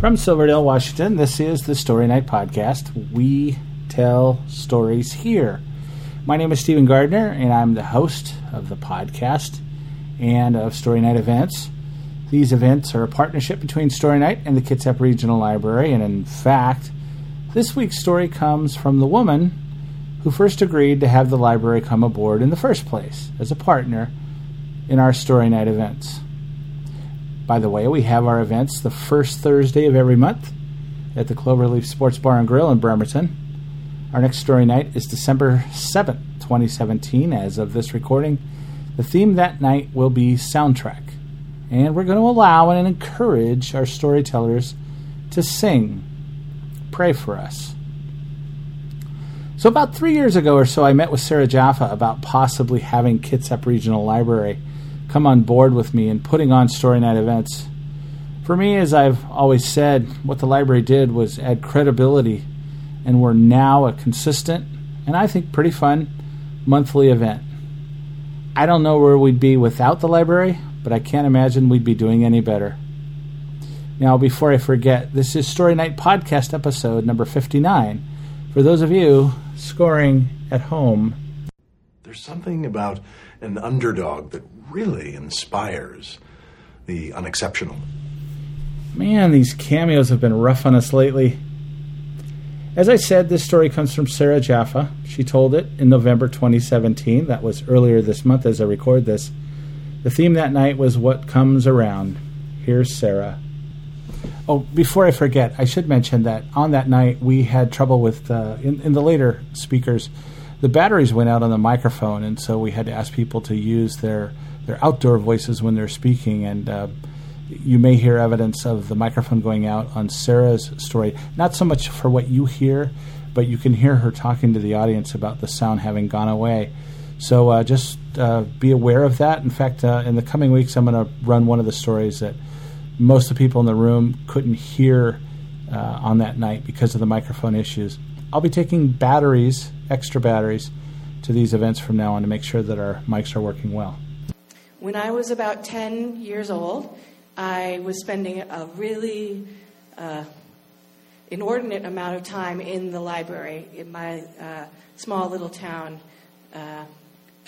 From Silverdale, Washington, this is the Story Night Podcast. We tell stories here. My name is Stephen Gardner, and I'm the host of the podcast and of Story Night events. These events are a partnership between Story Night and the Kitsap Regional Library, and in fact, this week's story comes from the woman who first agreed to have the library come aboard in the first place as a partner in our Story Night events. By the way, we have our events the first Thursday of every month at the Cloverleaf Sports Bar and Grill in Bremerton. Our next story night is December 7th, 2017. As of this recording, the theme that night will be soundtrack. And we're going to allow and encourage our storytellers to sing. Pray for us. So, about three years ago or so, I met with Sarah Jaffa about possibly having Kitsap Regional Library come on board with me in putting on story night events. For me, as I've always said, what the library did was add credibility, and we're now a consistent and I think pretty fun monthly event. I don't know where we'd be without the library, but I can't imagine we'd be doing any better. Now, before I forget, this is Story Night Podcast episode number 59. For those of you scoring at home, there's something about an underdog that really inspires the unexceptional. Man, these cameos have been rough on us lately. As I said, this story comes from Sarah Jaffa. She told it in November 2017. That was earlier this month as I record this. The theme that night was What Comes Around. Here's Sarah. Oh, before I forget, I should mention that on that night we had trouble with, uh, in, in the later speakers, the batteries went out on the microphone, and so we had to ask people to use their their outdoor voices when they're speaking, and uh, you may hear evidence of the microphone going out on Sarah's story. Not so much for what you hear, but you can hear her talking to the audience about the sound having gone away. So uh, just uh, be aware of that. In fact, uh, in the coming weeks, I'm going to run one of the stories that most of the people in the room couldn't hear uh, on that night because of the microphone issues. I'll be taking batteries, extra batteries, to these events from now on to make sure that our mics are working well. When I was about 10 years old, I was spending a really uh, inordinate amount of time in the library in my uh, small little town uh,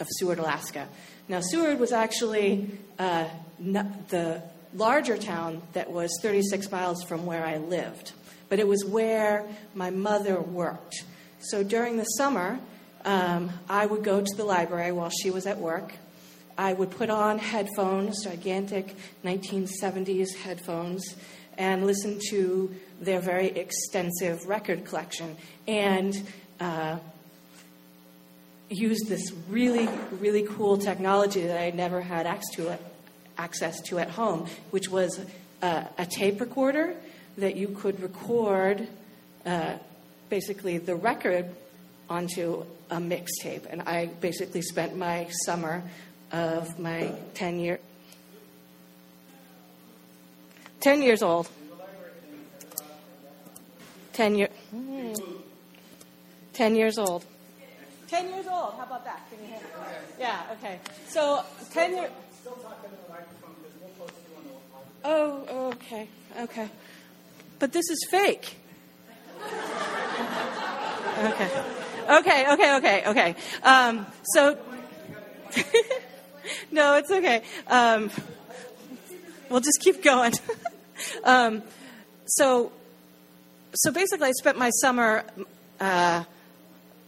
of Seward, Alaska. Now, Seward was actually uh, the larger town that was 36 miles from where I lived, but it was where my mother worked. So during the summer, um, I would go to the library while she was at work I would put on headphones, gigantic 1970s headphones, and listen to their very extensive record collection and uh, use this really, really cool technology that I never had access to, at home, which was a, a tape recorder that you could record uh, basically the record onto a mixtape. And I basically spent my summer of my 10 year 10 years old. 10 year 10 years old. 10 years old. How about that? Can you hear yeah okay. So 10 years oh okay okay. But this is fake. Okay. Okay okay okay okay. Um, so no, it's okay. Um, we'll just keep going. um, so, so basically, I spent my summer uh,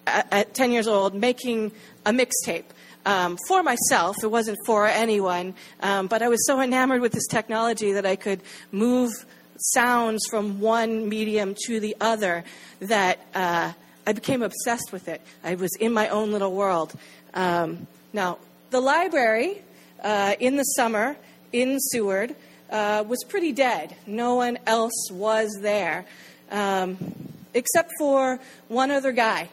at, at, 10 years old making a mixtape. Um, for myself, it wasn't for anyone, um, but I was so enamored with this technology that I could move sounds from one medium to the other that uh, I became obsessed with it. I was in my own little world. Um, now, the library uh, in the summer in Seward uh, was pretty dead. No one else was there, um, except for one other guy.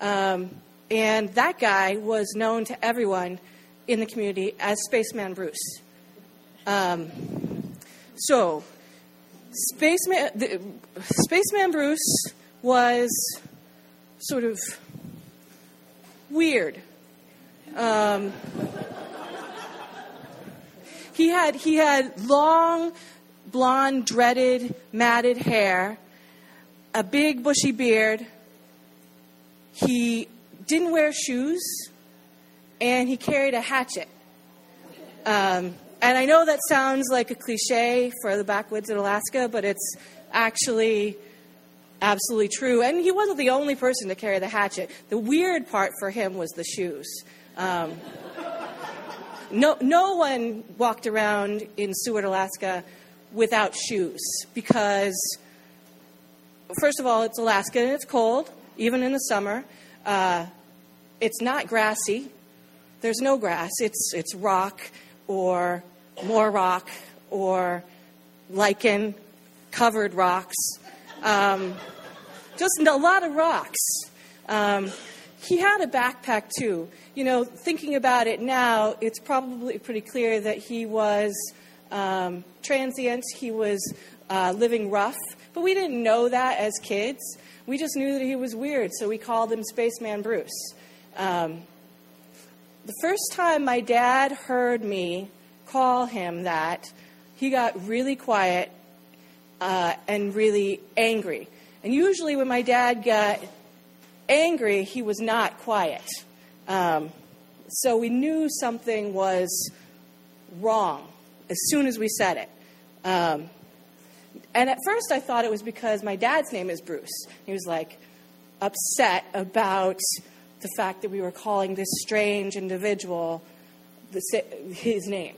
Um, and that guy was known to everyone in the community as Spaceman Bruce. Um, so, Spaceman, the, Spaceman Bruce was sort of weird. Um, he had he had long blonde, dreaded, matted hair, a big bushy beard. He didn't wear shoes, and he carried a hatchet. Um, and I know that sounds like a cliche for the backwoods in Alaska, but it's actually absolutely true. And he wasn't the only person to carry the hatchet. The weird part for him was the shoes. Um, no, no one walked around in Seward, Alaska without shoes because, first of all, it's Alaska and it's cold, even in the summer. Uh, it's not grassy. There's no grass. It's, it's rock or more rock or lichen covered rocks. Um, just a lot of rocks. Um, he had a backpack too. You know, thinking about it now, it's probably pretty clear that he was um, transient, he was uh, living rough, but we didn't know that as kids. We just knew that he was weird, so we called him Spaceman Bruce. Um, the first time my dad heard me call him that, he got really quiet uh, and really angry. And usually, when my dad got angry, he was not quiet. Um, so we knew something was wrong as soon as we said it. Um, and at first, I thought it was because my dad's name is Bruce. He was like upset about the fact that we were calling this strange individual the, his name.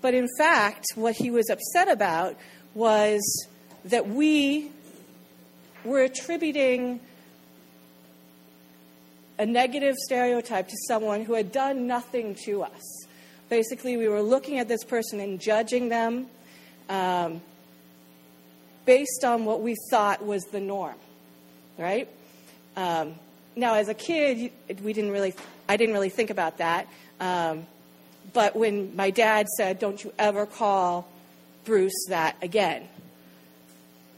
But in fact, what he was upset about was that we were attributing a negative stereotype to someone who had done nothing to us. Basically, we were looking at this person and judging them um, based on what we thought was the norm, right? Um, now, as a kid, we didn't really, I didn't really think about that. Um, but when my dad said, "Don't you ever call Bruce that again,"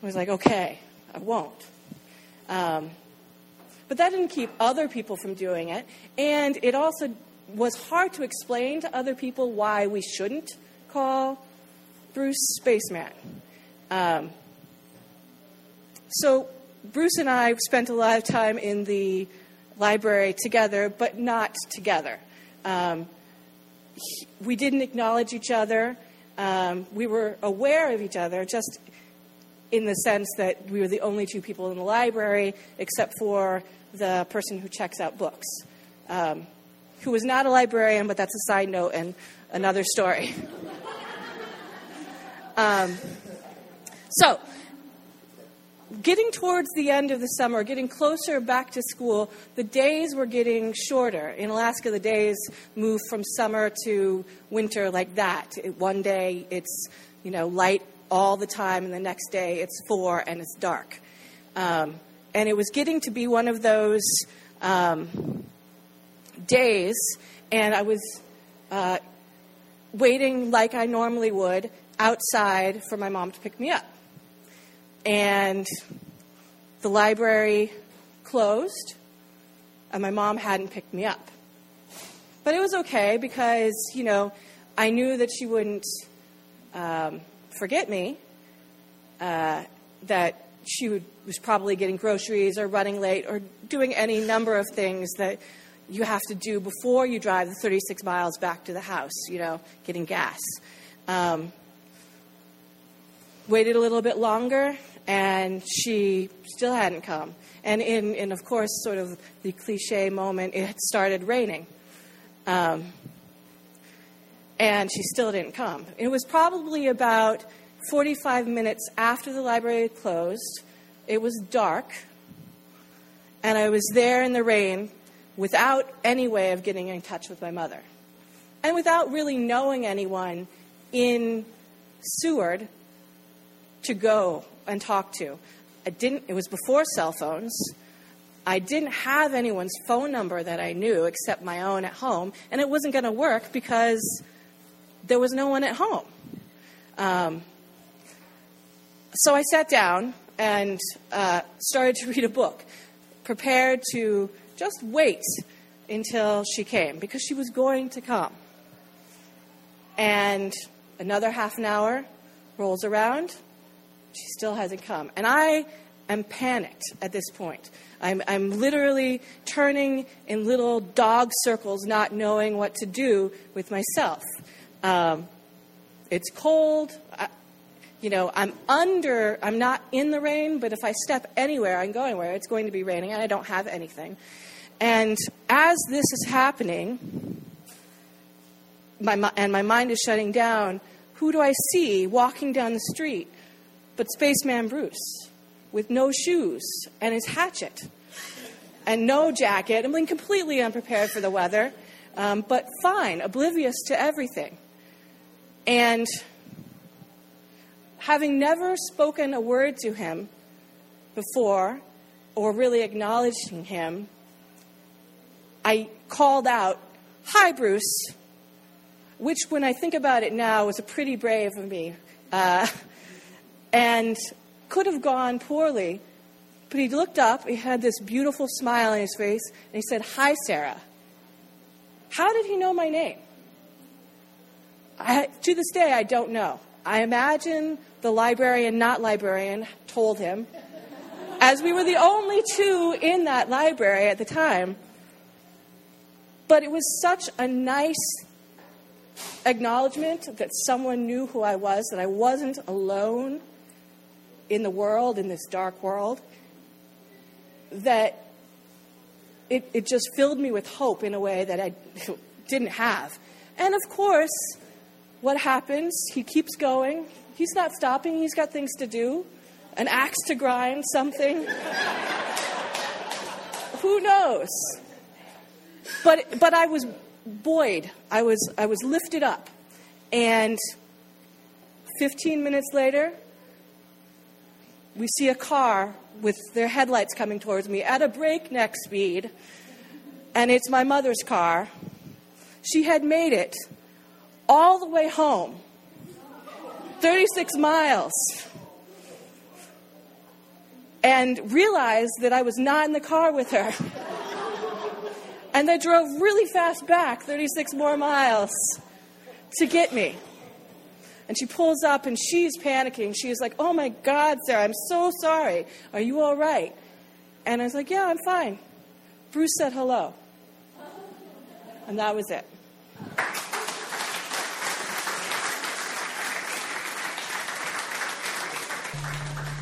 I was like, "Okay, I won't." But that didn't keep other people from doing it. And it also was hard to explain to other people why we shouldn't call Bruce Spaceman. Um, so Bruce and I spent a lot of time in the library together, but not together. Um, he, we didn't acknowledge each other. Um, we were aware of each other, just in the sense that we were the only two people in the library, except for the person who checks out books, um, who was not a librarian, but that's a side note and another story. um, so, getting towards the end of the summer, getting closer back to school, the days were getting shorter. In Alaska, the days move from summer to winter like that. It, one day it's you know light all the time, and the next day it's four and it's dark. Um, and it was getting to be one of those um, days, and I was uh, waiting like I normally would outside for my mom to pick me up. And the library closed, and my mom hadn't picked me up. But it was okay because, you know, I knew that she wouldn't um, forget me, uh, that she would, was probably getting groceries or running late or doing any number of things that you have to do before you drive the 36 miles back to the house, you know, getting gas. Um, waited a little bit longer, and she still hadn't come. And in, in of course, sort of the cliche moment, it started raining. Um, and she still didn't come. It was probably about 45 minutes after the library had closed. It was dark, and I was there in the rain without any way of getting in touch with my mother. And without really knowing anyone in Seward to go and talk to. I didn't, it was before cell phones. I didn't have anyone's phone number that I knew except my own at home, and it wasn't going to work because there was no one at home. Um, so I sat down and uh, started to read a book, prepared to just wait until she came because she was going to come. And another half an hour rolls around, she still hasn't come. And I am panicked at this point. I'm, I'm literally turning in little dog circles, not knowing what to do with myself. Um, it's cold. I, you know, I'm under, I'm not in the rain, but if I step anywhere, I'm going where it's going to be raining, and I don't have anything. And as this is happening, my, and my mind is shutting down, who do I see walking down the street but Spaceman Bruce with no shoes and his hatchet and no jacket. I'm mean, completely unprepared for the weather, um, but fine, oblivious to everything. And having never spoken a word to him before or really acknowledging him, I called out, Hi, Bruce, which, when I think about it now, was a pretty brave of me. Uh, and could have gone poorly. But he looked up, he had this beautiful smile on his face, and he said, Hi, Sarah. How did he know my name? I, to this day, I don't know. I imagine the librarian, not librarian, told him, as we were the only two in that library at the time. But it was such a nice acknowledgement that someone knew who I was, that I wasn't alone in the world, in this dark world, that it, it just filled me with hope in a way that I didn't have. And of course, what happens? He keeps going. He's not stopping, he's got things to do an axe to grind, something. Who knows? But, but I was buoyed, I was, I was lifted up. And 15 minutes later, we see a car with their headlights coming towards me at a breakneck speed, and it's my mother's car. She had made it all the way home 36 miles and realized that I was not in the car with her. and they drove really fast back 36 more miles to get me. And she pulls up and she's panicking. She's like, Oh my God, Sarah, I'm so sorry. Are you all right? And I was like, Yeah, I'm fine. Bruce said hello. And that was it.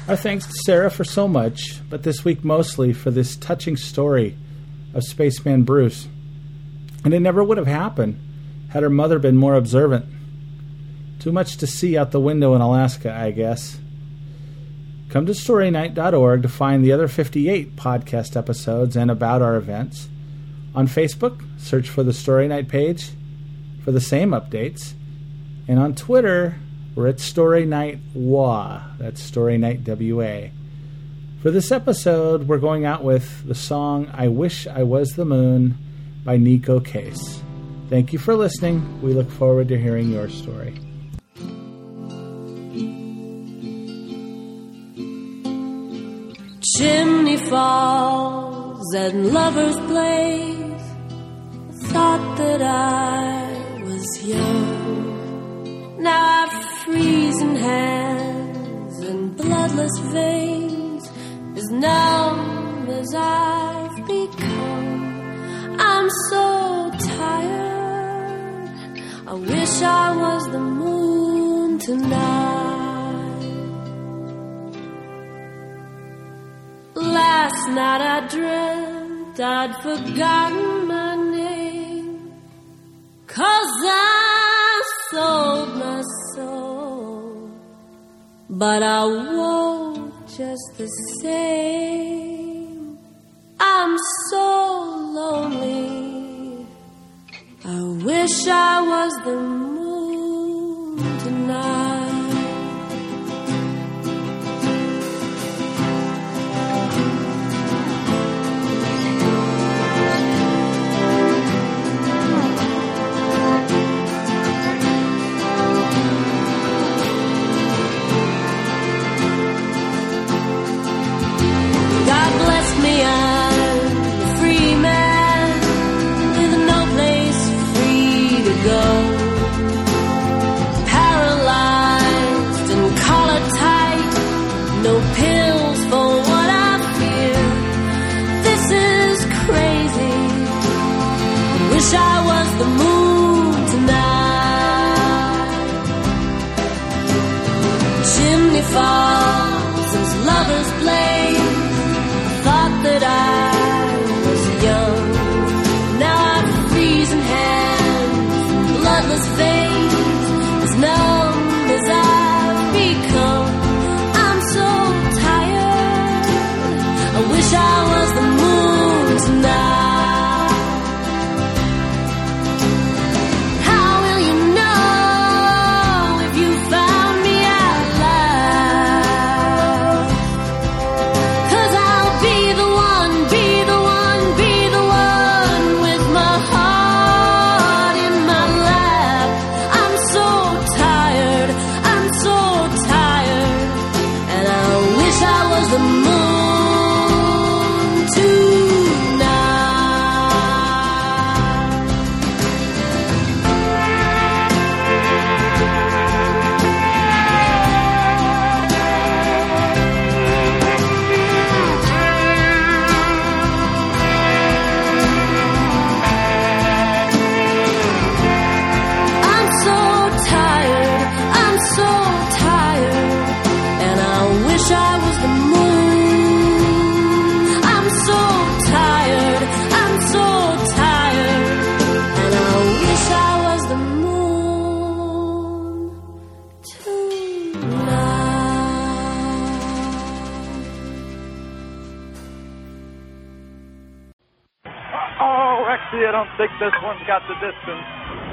Our thanks to Sarah for so much, but this week mostly for this touching story of Spaceman Bruce. And it never would have happened had her mother been more observant. Too much to see out the window in Alaska, I guess. Come to storynight.org to find the other 58 podcast episodes and about our events. On Facebook, search for the Story Night page for the same updates. And on Twitter, we're at Story Night WA. That's Story Night WA. For this episode, we're going out with the song I Wish I Was the Moon by Neko Case. Thank you for listening. We look forward to hearing your story. Chimney falls and lovers blaze. Thought that I was young. Now I've freezing hands and bloodless veins, as numb as I've become. I'm so tired. I wish I was the moon tonight. Last night I dreamt I'd forgotten my name. Cause I sold my soul. But I won't just the same. I'm so lonely. I wish I was the moon tonight. think this one's got the distance.